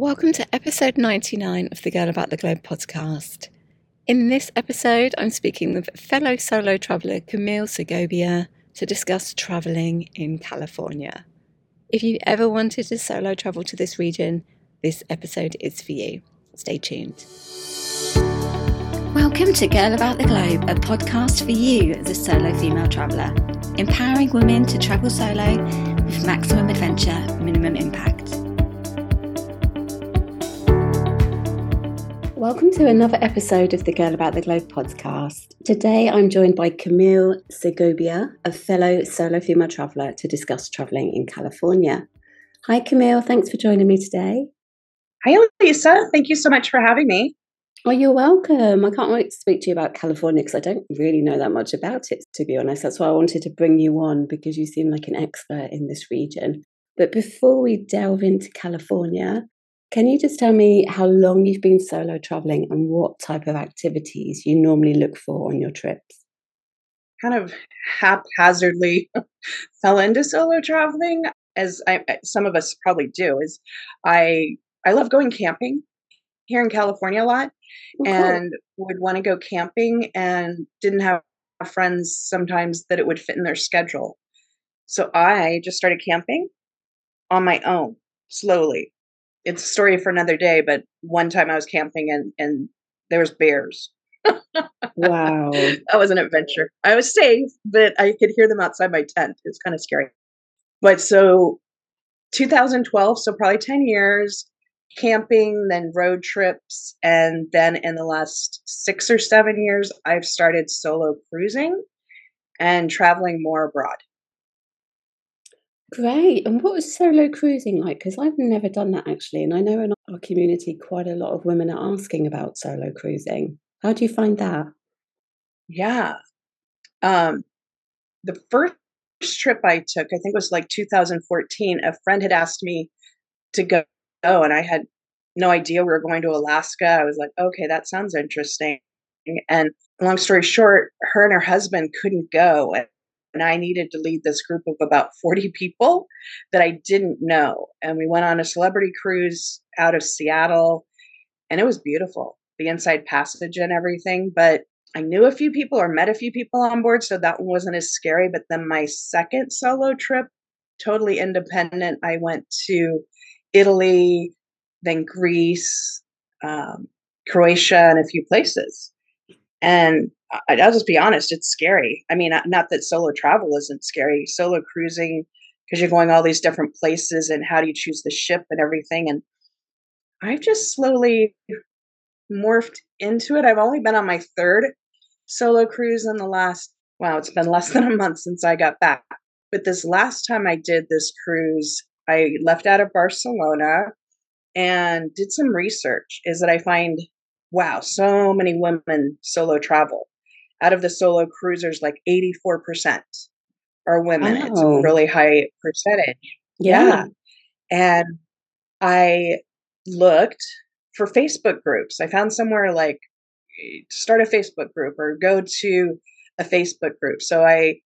Welcome to episode 99 of the Girl About the Globe podcast. In this episode, I'm speaking with fellow solo traveller Camille Segovia to discuss travelling in California. If you ever wanted to solo travel to this region, this episode is for you. Stay tuned. Welcome to Girl About the Globe, a podcast for you, the solo female traveller, empowering women to travel solo with maximum adventure, minimum impact. Welcome to another episode of the Girl About the Globe podcast. Today I'm joined by Camille Segovia, a fellow solo female traveller, to discuss travelling in California. Hi, Camille. Thanks for joining me today. Hi, Lisa. Thank you so much for having me. Oh, you're welcome. I can't wait to speak to you about California because I don't really know that much about it, to be honest. That's why I wanted to bring you on because you seem like an expert in this region. But before we delve into California, can you just tell me how long you've been solo traveling and what type of activities you normally look for on your trips? Kind of haphazardly fell into solo traveling, as I, some of us probably do. Is I I love going camping here in California a lot, oh, cool. and would want to go camping and didn't have friends sometimes that it would fit in their schedule. So I just started camping on my own slowly it's a story for another day, but one time I was camping and and there was bears. wow. that was an adventure. I was safe, but I could hear them outside my tent. It was kind of scary. But so 2012, so probably 10 years, camping, then road trips, and then in the last six or seven years, I've started solo cruising and traveling more abroad. Great. And what was solo cruising like? Because I've never done that actually. And I know in our community, quite a lot of women are asking about solo cruising. How do you find that? Yeah. Um, the first trip I took, I think was like 2014, a friend had asked me to go, and I had no idea we were going to Alaska. I was like, okay, that sounds interesting. And long story short, her and her husband couldn't go and I needed to lead this group of about 40 people that I didn't know. And we went on a celebrity cruise out of Seattle, and it was beautiful the inside passage and everything. But I knew a few people or met a few people on board, so that one wasn't as scary. But then my second solo trip, totally independent, I went to Italy, then Greece, um, Croatia, and a few places. And I'll just be honest, it's scary. I mean, not that solo travel isn't scary, solo cruising, because you're going all these different places and how do you choose the ship and everything. And I've just slowly morphed into it. I've only been on my third solo cruise in the last, wow, it's been less than a month since I got back. But this last time I did this cruise, I left out of Barcelona and did some research. Is that I find, wow, so many women solo travel out of the solo cruisers, like 84% are women. Oh. It's a really high percentage. Yeah. yeah. And I looked for Facebook groups. I found somewhere like eh, start a Facebook group or go to a Facebook group. So I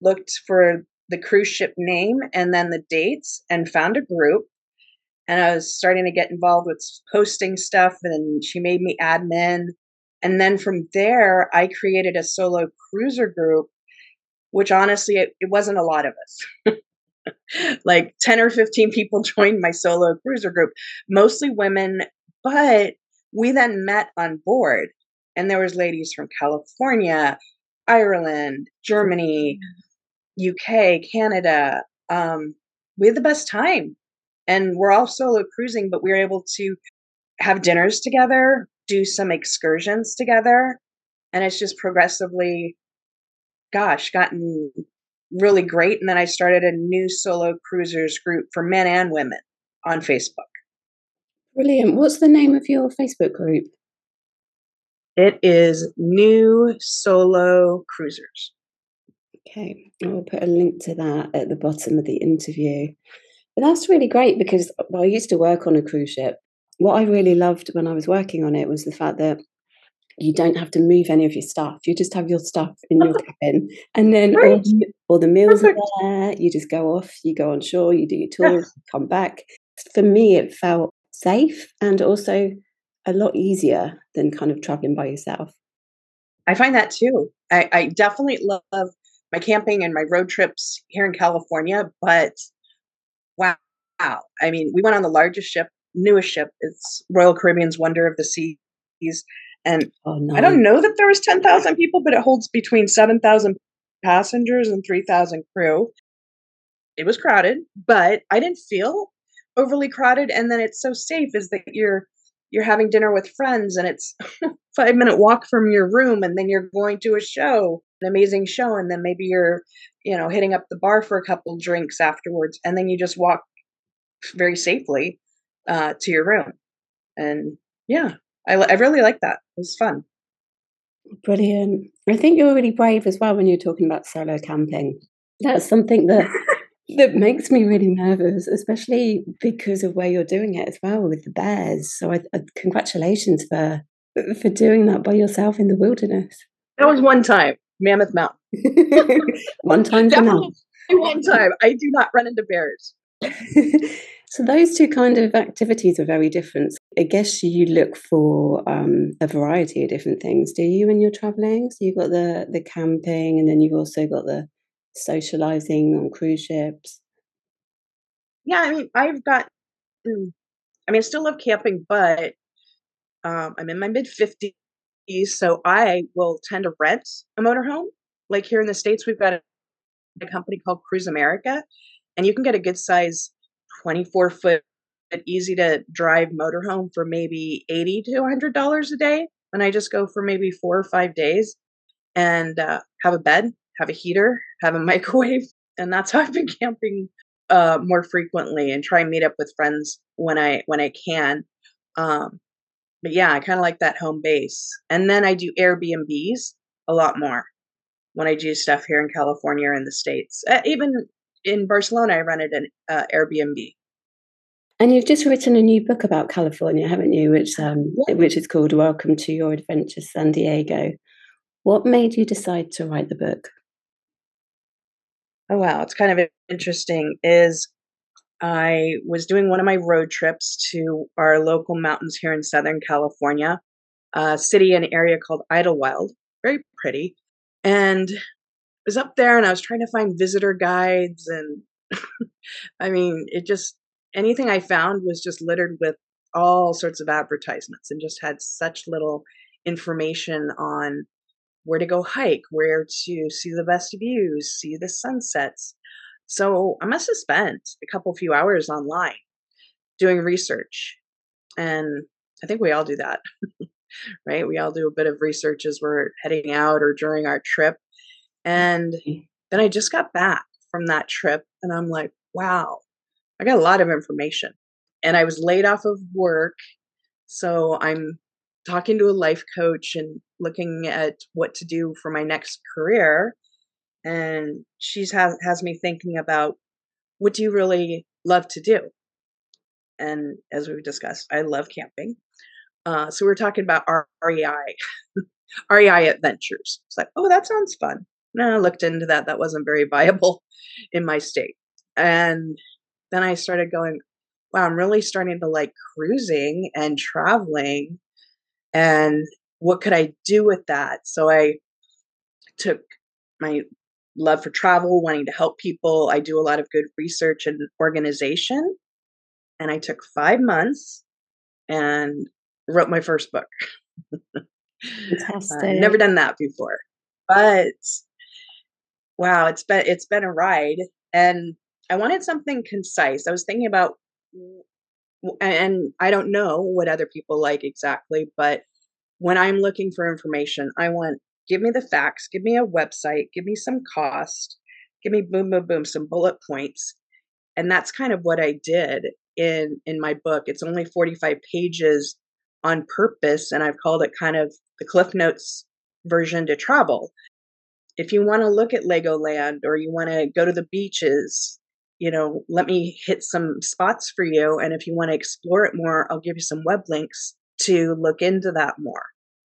looked for the cruise ship name and then the dates and found a group. And I was starting to get involved with posting stuff, and she made me admin. And then from there, I created a solo cruiser group, which honestly, it, it wasn't a lot of us. like 10 or 15 people joined my solo cruiser group, mostly women, but we then met on board. And there was ladies from California, Ireland, Germany, UK, Canada. Um, we had the best time. And we're all solo cruising, but we're able to have dinners together, do some excursions together. And it's just progressively, gosh, gotten really great. And then I started a new solo cruisers group for men and women on Facebook. Brilliant. What's the name of your Facebook group? It is New Solo Cruisers. Okay, I'll put a link to that at the bottom of the interview. That's really great because I used to work on a cruise ship what I really loved when I was working on it was the fact that you don't have to move any of your stuff. You just have your stuff in your cabin, and then right. all, the, all, the meals Perfect. are there. You just go off, you go on shore, you do your tours, yeah. come back. For me, it felt safe and also a lot easier than kind of traveling by yourself. I find that too. I, I definitely love my camping and my road trips here in California, but. I mean, we went on the largest ship, newest ship. It's Royal Caribbean's Wonder of the Seas. And oh, no. I don't know that there was 10,000 people, but it holds between 7,000 passengers and 3,000 crew. It was crowded, but I didn't feel overly crowded. And then it's so safe is that you're you're having dinner with friends and it's five minute walk from your room and then you're going to a show an amazing show and then maybe you're you know hitting up the bar for a couple drinks afterwards and then you just walk very safely uh, to your room and yeah I, I really like that it was fun brilliant i think you're really brave as well when you're talking about solo camping that's something that that makes me really nervous especially because of where you're doing it as well with the bears so I, uh, congratulations for for doing that by yourself in the wilderness that was one time Mammoth Mountain. one time for. One time. I do not run into bears. so those two kind of activities are very different. I guess you look for um, a variety of different things, do you, when you're traveling? So you've got the the camping, and then you've also got the socializing on cruise ships. Yeah, I mean, I've got. Mm, I mean, I still love camping, but um, I'm in my mid 50s so I will tend to rent a motorhome. Like here in the States, we've got a, a company called Cruise America, and you can get a good size 24 foot, easy to drive motorhome for maybe 80 to $100 a day. And I just go for maybe four or five days and uh, have a bed, have a heater, have a microwave. And that's how I've been camping uh, more frequently and try and meet up with friends when I when I can. Um, but yeah, I kind of like that home base. And then I do Airbnbs a lot more when I do stuff here in California or in the States. Uh, even in Barcelona, I rented an uh, Airbnb. And you've just written a new book about California, haven't you? Which um, yeah. which is called "Welcome to Your Adventure, San Diego." What made you decide to write the book? Oh wow, it's kind of interesting. Is I was doing one of my road trips to our local mountains here in Southern California, a city and area called Idyllwild. Very pretty. And was up there and I was trying to find visitor guides. And I mean, it just, anything I found was just littered with all sorts of advertisements and just had such little information on where to go hike, where to see the best views, see the sunsets. So I must have spent a couple few hours online doing research. And I think we all do that, right? We all do a bit of research as we're heading out or during our trip. And then I just got back from that trip and I'm like, wow, I got a lot of information. And I was laid off of work. So I'm talking to a life coach and looking at what to do for my next career and she's has has me thinking about what do you really love to do and as we've discussed i love camping uh, so we're talking about rei rei adventures it's like oh that sounds fun i looked into that that wasn't very viable in my state and then i started going wow i'm really starting to like cruising and traveling and what could i do with that so i took my love for travel, wanting to help people. I do a lot of good research and organization. And I took five months and wrote my first book. Fantastic. uh, never done that before. But wow, it's been it's been a ride. And I wanted something concise. I was thinking about and I don't know what other people like exactly, but when I'm looking for information, I want give me the facts, give me a website, give me some cost, give me boom, boom, boom, some bullet points. And that's kind of what I did in in my book. It's only 45 pages on purpose, and I've called it kind of the Cliff Notes version to travel. If you want to look at Legoland or you want to go to the beaches, you know, let me hit some spots for you. And if you want to explore it more, I'll give you some web links to look into that more.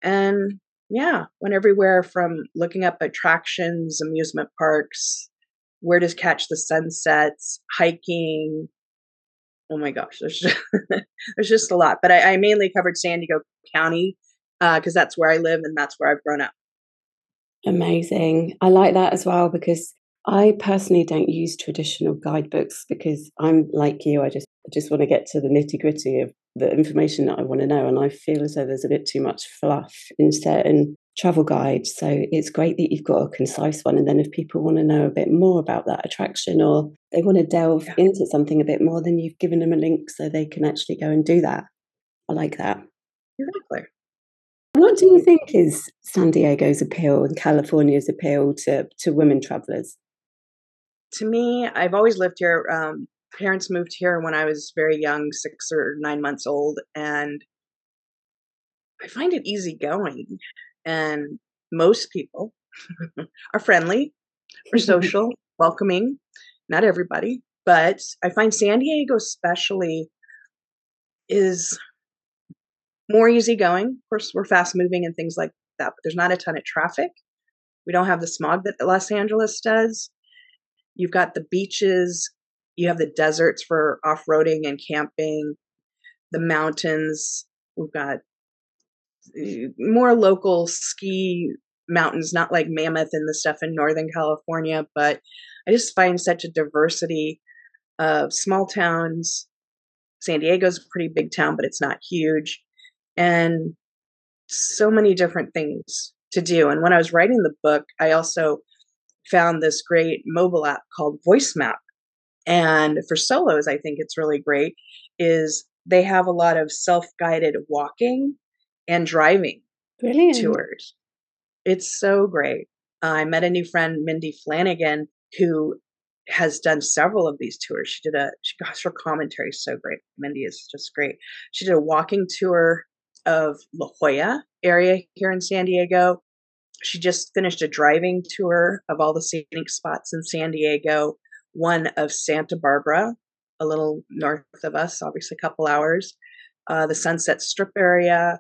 And yeah, went everywhere from looking up attractions, amusement parks, where to catch the sunsets, hiking, oh my gosh, there's just, there's just a lot. But I, I mainly covered San Diego County because uh, that's where I live and that's where I've grown up. Amazing. I like that as well because I personally don't use traditional guidebooks because I'm like you. I just I just want to get to the nitty gritty of the information that I want to know, and I feel as though there's a bit too much fluff in certain travel guides. So it's great that you've got a concise one, and then if people want to know a bit more about that attraction or they want to delve into something a bit more, then you've given them a link so they can actually go and do that. I like that. Exactly. What do you think is San Diego's appeal and California's appeal to, to women travelers? To me, I've always lived here. Um, parents moved here when I was very young, six or nine months old, and I find it easygoing. And most people are friendly, are social, welcoming. Not everybody, but I find San Diego, especially, is more easygoing. Of course, we're fast moving and things like that, but there's not a ton of traffic. We don't have the smog that Los Angeles does. You've got the beaches, you have the deserts for off roading and camping, the mountains. We've got eh, more local ski mountains, not like Mammoth and the stuff in Northern California, but I just find such a diversity of small towns. San Diego's a pretty big town, but it's not huge and so many different things to do. And when I was writing the book, I also found this great mobile app called VoiceMap. And for solos, I think it's really great is they have a lot of self-guided walking and driving Brilliant. tours. It's so great. I met a new friend, Mindy Flanagan, who has done several of these tours. She did a, she, gosh, her commentary is so great. Mindy is just great. She did a walking tour of La Jolla area here in San Diego. She just finished a driving tour of all the scenic spots in San Diego, one of Santa Barbara, a little north of us, obviously a couple hours, uh, the Sunset Strip area.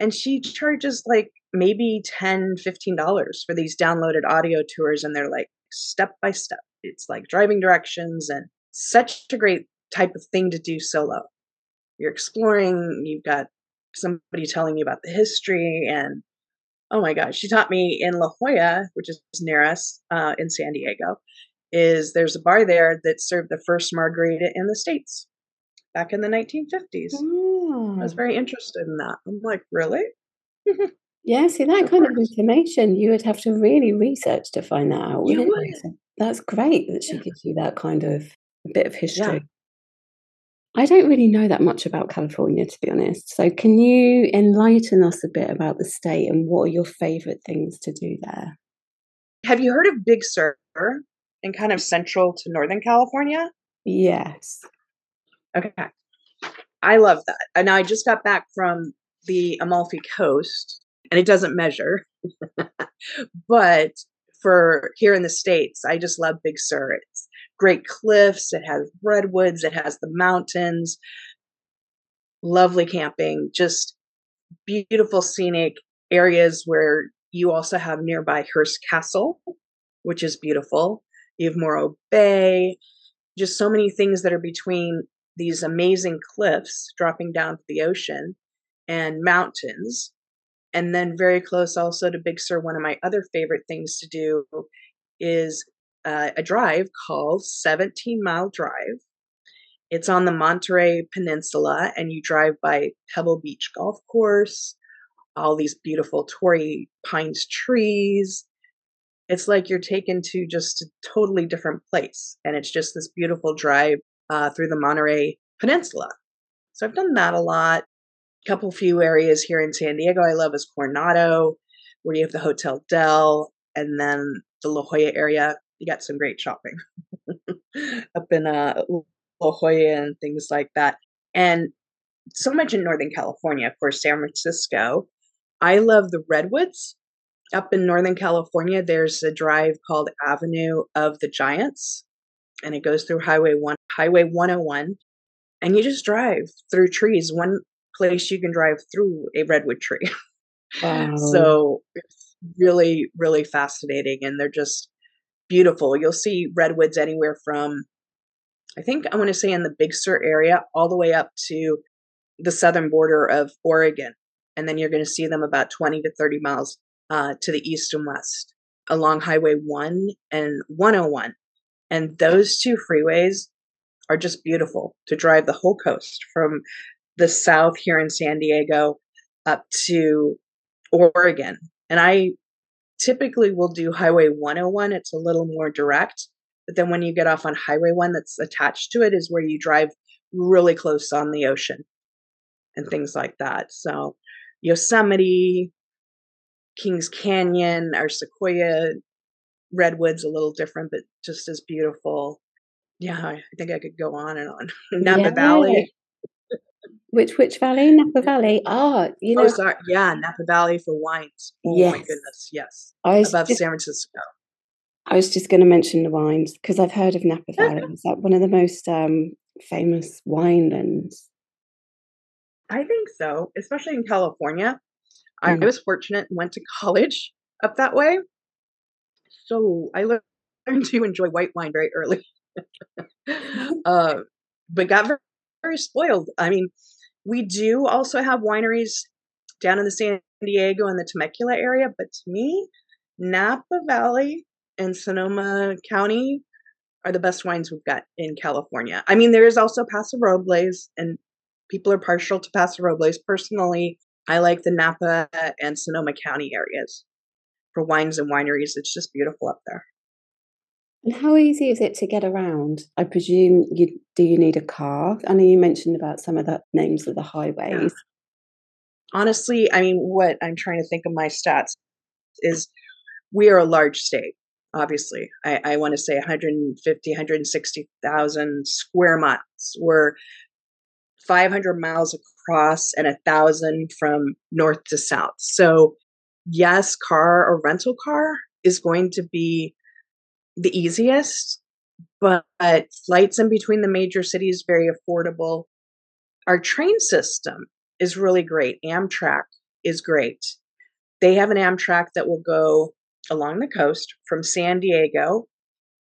And she charges like maybe $10, $15 for these downloaded audio tours. And they're like step by step. It's like driving directions and such a great type of thing to do solo. You're exploring, you've got somebody telling you about the history and oh my gosh she taught me in la jolla which is near us uh, in san diego is there's a bar there that served the first margarita in the states back in the 1950s oh. i was very interested in that i'm like really yeah see that kind of information you would have to really research to find that out that's great that she yeah. gives you that kind of bit of history. I don't really know that much about California, to be honest. So, can you enlighten us a bit about the state and what are your favorite things to do there? Have you heard of Big Sur in kind of central to Northern California? Yes. Okay. I love that. And I just got back from the Amalfi Coast, and it doesn't measure. but for here in the States, I just love Big Sur. It's great cliffs, it has redwoods, it has the mountains, lovely camping, just beautiful scenic areas where you also have nearby Hearst Castle, which is beautiful. You have Morro Bay, just so many things that are between these amazing cliffs dropping down to the ocean and mountains. And then very close also to Big Sur, one of my other favorite things to do is uh, a drive called 17 Mile Drive. It's on the Monterey Peninsula, and you drive by Pebble Beach Golf Course, all these beautiful Torrey Pines trees. It's like you're taken to just a totally different place, and it's just this beautiful drive uh, through the Monterey Peninsula. So I've done that a lot. A couple few areas here in San Diego I love is Coronado, where you have the Hotel Del, and then the La Jolla area you got some great shopping up in uh, La Jolla and things like that. And so much in Northern California, of course, San Francisco. I love the redwoods. Up in Northern California, there's a drive called Avenue of the Giants, and it goes through Highway One, Highway 101, and you just drive through trees. One place you can drive through a redwood tree. Wow. so it's really, really fascinating, and they're just beautiful. You'll see redwoods anywhere from I think I want to say in the Big Sur area, all the way up to the southern border of Oregon. And then you're going to see them about 20 to 30 miles uh, to the east and west along Highway 1 and 101. And those two freeways are just beautiful to drive the whole coast from the south here in San Diego up to Oregon. And I typically we'll do Highway 101. It's a little more direct. But then when you get off on Highway 1 that's attached to it is where you drive really close on the ocean and things like that. So Yosemite, Kings Canyon, our Sequoia redwoods a little different, but just as beautiful. Yeah, I think I could go on and on. Napa yeah. Valley. Which which valley? Napa Valley. Ah, oh, you know. Oh, sorry. Yeah, Napa Valley for wines. Oh yes. my goodness, yes. Above just, San Francisco. I was just going to mention the wines because I've heard of Napa Valley. Is that one of the most um, famous winelands? I think so, especially in California. Mm. I was fortunate and went to college up that way. So I learned to enjoy white wine very early. uh, but got very, very spoiled. I mean, we do also have wineries down in the San Diego and the Temecula area, but to me, Napa Valley and Sonoma County are the best wines we've got in California. I mean, there is also Paso Robles, and people are partial to Paso Robles. Personally, I like the Napa and Sonoma County areas for wines and wineries. It's just beautiful up there. And how easy is it to get around? I presume you do you need a car? I know you mentioned about some of the names of the highways. Yeah. Honestly, I mean, what I'm trying to think of my stats is we are a large state. Obviously, I, I want to say 150, 160,000 square miles. We're 500 miles across and a thousand from north to south. So, yes, car or rental car is going to be the easiest, but flights in between the major cities very affordable. Our train system is really great. Amtrak is great. They have an Amtrak that will go along the coast from San Diego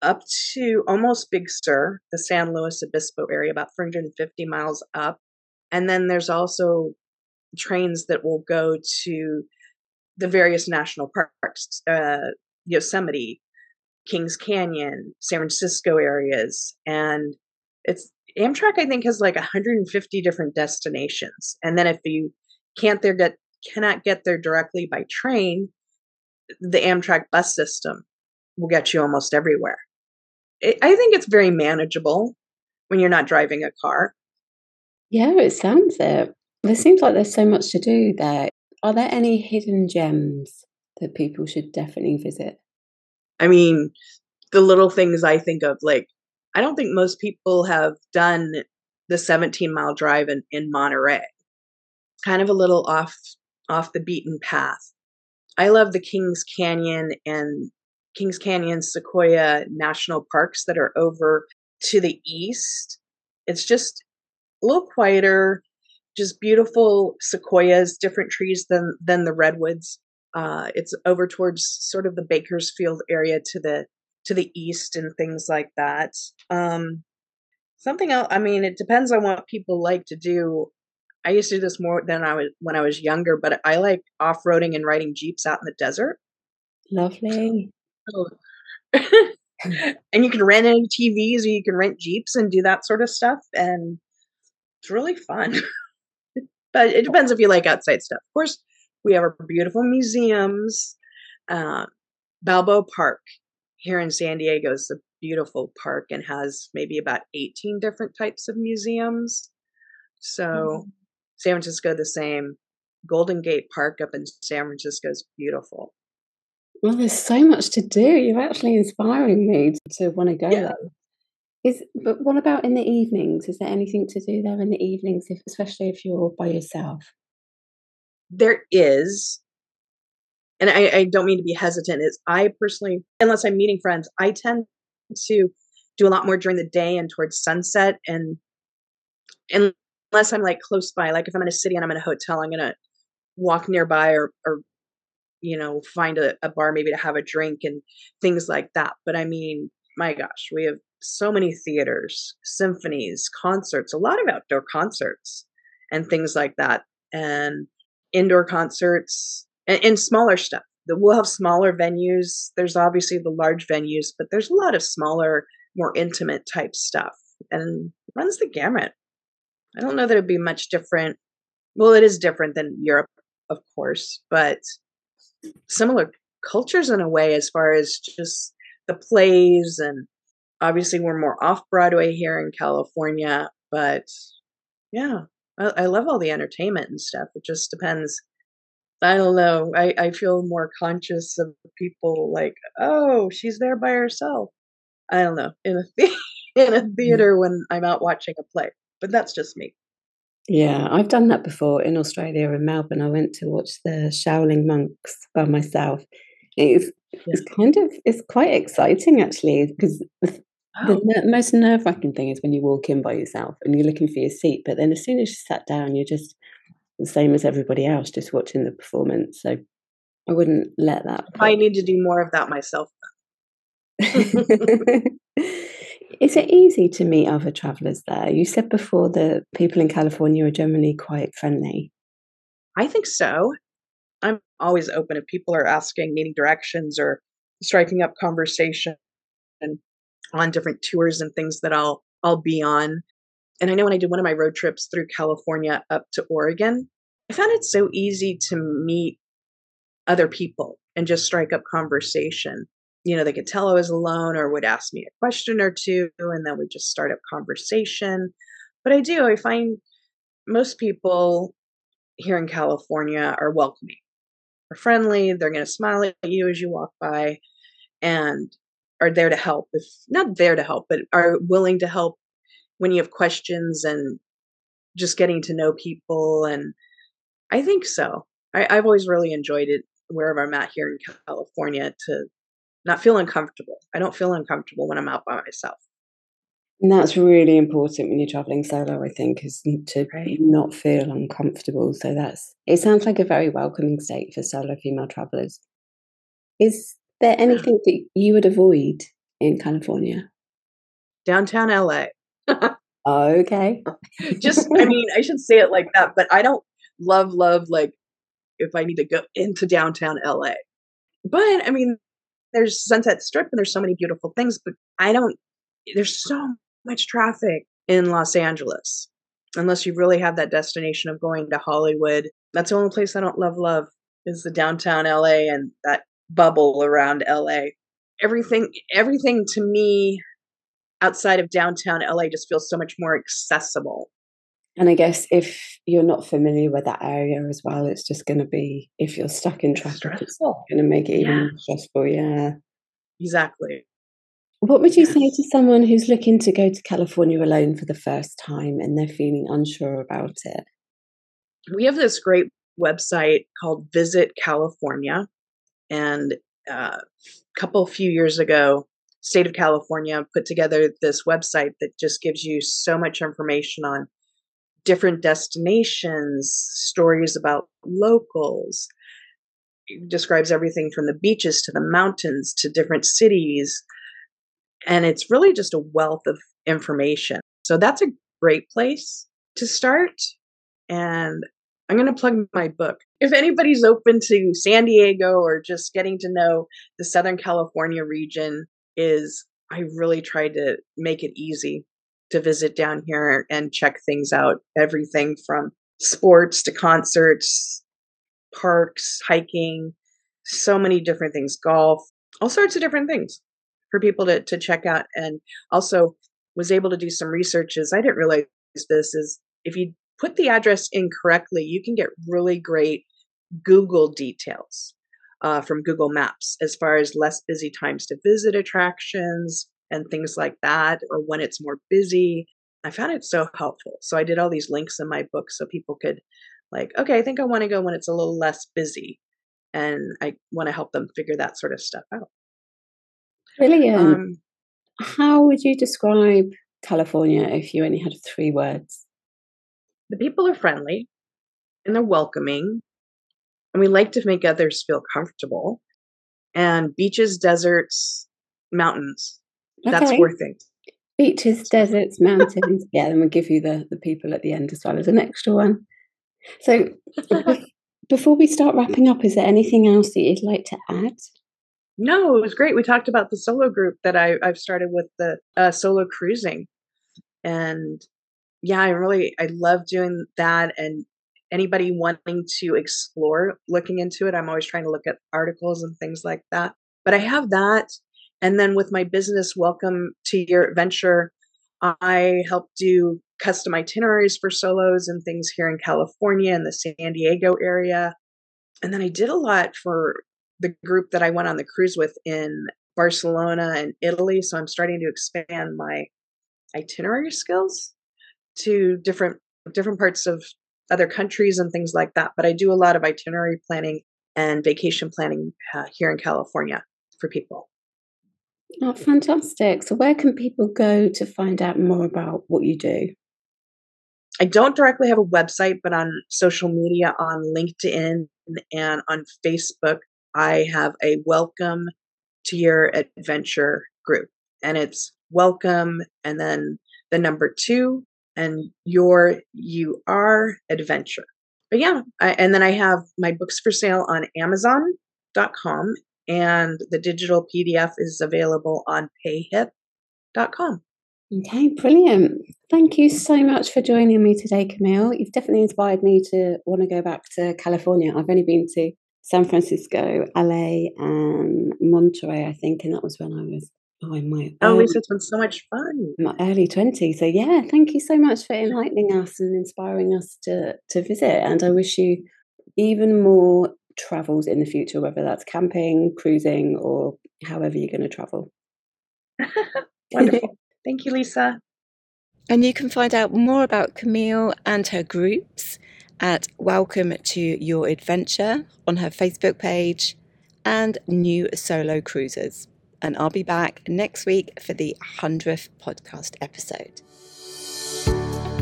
up to almost Big Sur, the San Luis Obispo area, about 350 miles up. And then there's also trains that will go to the various national parks, uh, Yosemite, Kings Canyon, San Francisco areas. And it's Amtrak, I think, has like 150 different destinations. And then if you can't there get cannot get there directly by train, the Amtrak bus system will get you almost everywhere. I think it's very manageable when you're not driving a car. Yeah, it sounds it. There seems like there's so much to do there. Are there any hidden gems that people should definitely visit? I mean, the little things I think of, like, I don't think most people have done the 17 mile drive in, in Monterey. Kind of a little off off the beaten path. I love the Kings Canyon and Kings Canyon Sequoia National Parks that are over to the east. It's just a little quieter, just beautiful sequoias, different trees than than the redwoods. Uh, it's over towards sort of the Bakersfield area to the to the east and things like that. Um, something else. I mean, it depends on what people like to do. I used to do this more than I was when I was younger, but I like off roading and riding jeeps out in the desert. Lovely. and you can rent ATVs or you can rent jeeps and do that sort of stuff, and it's really fun. but it depends if you like outside stuff. Of course, we have our beautiful museums. Uh, Balboa Park here in San Diego is a beautiful park and has maybe about 18 different types of museums. So mm-hmm. San Francisco the same. Golden Gate Park up in San Francisco is beautiful. Well, there's so much to do. You're actually inspiring me to want to go yeah. there. Is but what about in the evenings? Is there anything to do there in the evenings, if, especially if you're by yourself? There is, and I, I don't mean to be hesitant. Is I personally, unless I'm meeting friends, I tend to do a lot more during the day and towards sunset, and unless I'm like close by, like if I'm in a city and I'm in a hotel, I'm gonna walk nearby or or you know find a, a bar maybe to have a drink and things like that. But I mean, my gosh, we have so many theaters, symphonies, concerts, a lot of outdoor concerts and things like that, and indoor concerts and, and smaller stuff. We'll have smaller venues. There's obviously the large venues, but there's a lot of smaller, more intimate type stuff and runs the gamut. I don't know that it'd be much different. Well, it is different than Europe, of course, but similar cultures in a way as far as just the plays and obviously we're more off Broadway here in California, but yeah, I, I, love all the entertainment and stuff. It just depends. I don't know. I, I feel more conscious of people like, oh, she's there by herself. I don't know in a the- in a mm. theater when I'm out watching a play, but that's just me. Yeah, I've done that before in Australia in Melbourne. I went to watch the Shaolin monks by myself. It's it's kind of it's quite exciting actually because oh. the most nerve wracking thing is when you walk in by yourself and you're looking for your seat, but then as soon as you sat down, you're just the same as everybody else, just watching the performance. So I wouldn't let that. I need to do more of that myself. Is it easy to meet other travelers there? You said before that people in California are generally quite friendly. I think so. I'm always open if people are asking, needing directions, or striking up conversation on different tours and things that I'll I'll be on. And I know when I did one of my road trips through California up to Oregon, I found it so easy to meet other people and just strike up conversation you know, they could tell I was alone or would ask me a question or two, and then we just start up conversation. But I do, I find most people here in California are welcoming, are friendly, they're going to smile at you as you walk by, and are there to help. If not there to help, but are willing to help when you have questions and just getting to know people. And I think so. I, I've always really enjoyed it wherever I'm at here in California to not feel uncomfortable. I don't feel uncomfortable when I'm out by myself. And that's really important when you're traveling solo, I think, is to right. not feel uncomfortable. So that's it sounds like a very welcoming state for solo female travelers. Is there anything that you would avoid in California? Downtown LA. okay. Just I mean, I should say it like that, but I don't love love like if I need to go into downtown LA. But I mean, there's Sunset Strip and there's so many beautiful things, but I don't, there's so much traffic in Los Angeles. Unless you really have that destination of going to Hollywood. That's the only place I don't love, love is the downtown LA and that bubble around LA. Mm-hmm. Everything, everything to me outside of downtown LA just feels so much more accessible. And I guess if you're not familiar with that area as well, it's just going to be, if you're stuck in traffic, stressful. it's going to make it even yeah. stressful. Yeah. Exactly. What would you say to someone who's looking to go to California alone for the first time and they're feeling unsure about it? We have this great website called Visit California. And uh, a couple few years ago, state of California put together this website that just gives you so much information on different destinations, stories about locals. It describes everything from the beaches to the mountains to different cities. And it's really just a wealth of information. So that's a great place to start. And I'm going to plug my book. If anybody's open to San Diego or just getting to know the Southern California region, is I really tried to make it easy to visit down here and check things out. Everything from sports to concerts, parks, hiking, so many different things, golf, all sorts of different things for people to, to check out. And also was able to do some researches. I didn't realize this is if you put the address incorrectly, you can get really great Google details uh, from Google Maps as far as less busy times to visit attractions, and things like that, or when it's more busy. I found it so helpful. So I did all these links in my book so people could, like, okay, I think I want to go when it's a little less busy. And I want to help them figure that sort of stuff out. Brilliant. Um, How would you describe California if you only had three words? The people are friendly and they're welcoming, and we like to make others feel comfortable. And beaches, deserts, mountains. Okay. That's four things. Beaches, deserts, mountains. yeah, then we'll give you the, the people at the end as well as an extra one. So before we start wrapping up, is there anything else that you'd like to add? No, it was great. We talked about the solo group that I, I've started with the uh, solo cruising. And yeah, I really, I love doing that. And anybody wanting to explore looking into it, I'm always trying to look at articles and things like that. But I have that. And then with my business, Welcome to Your Adventure, I help do custom itineraries for solos and things here in California and the San Diego area. And then I did a lot for the group that I went on the cruise with in Barcelona and Italy. So I'm starting to expand my itinerary skills to different different parts of other countries and things like that. But I do a lot of itinerary planning and vacation planning uh, here in California for people. Oh, fantastic. So, where can people go to find out more about what you do? I don't directly have a website, but on social media, on LinkedIn and on Facebook, I have a welcome to your adventure group. And it's welcome and then the number two and your you are adventure. But yeah, I, and then I have my books for sale on Amazon.com and the digital PDF is available on payhip.com. Okay, brilliant. Thank you so much for joining me today, Camille. You've definitely inspired me to want to go back to California. I've only been to San Francisco, LA, and Monterey, I think, and that was when I was oh in my oh, Lisa, it's been so much fun. My early twenties. So yeah, thank you so much for enlightening us and inspiring us to to visit. And I wish you even more travels in the future, whether that's camping, cruising, or however you're going to travel. Wonderful. Thank you, Lisa. And you can find out more about Camille and her groups at Welcome to Your Adventure on her Facebook page and New Solo Cruisers. And I'll be back next week for the 100th podcast episode.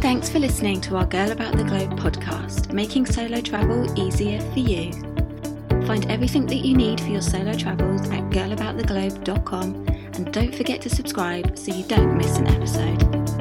Thanks for listening to our Girl About the Globe podcast, making solo travel easier for you. Find everything that you need for your solo travels at girlabouttheglobe.com and don't forget to subscribe so you don't miss an episode.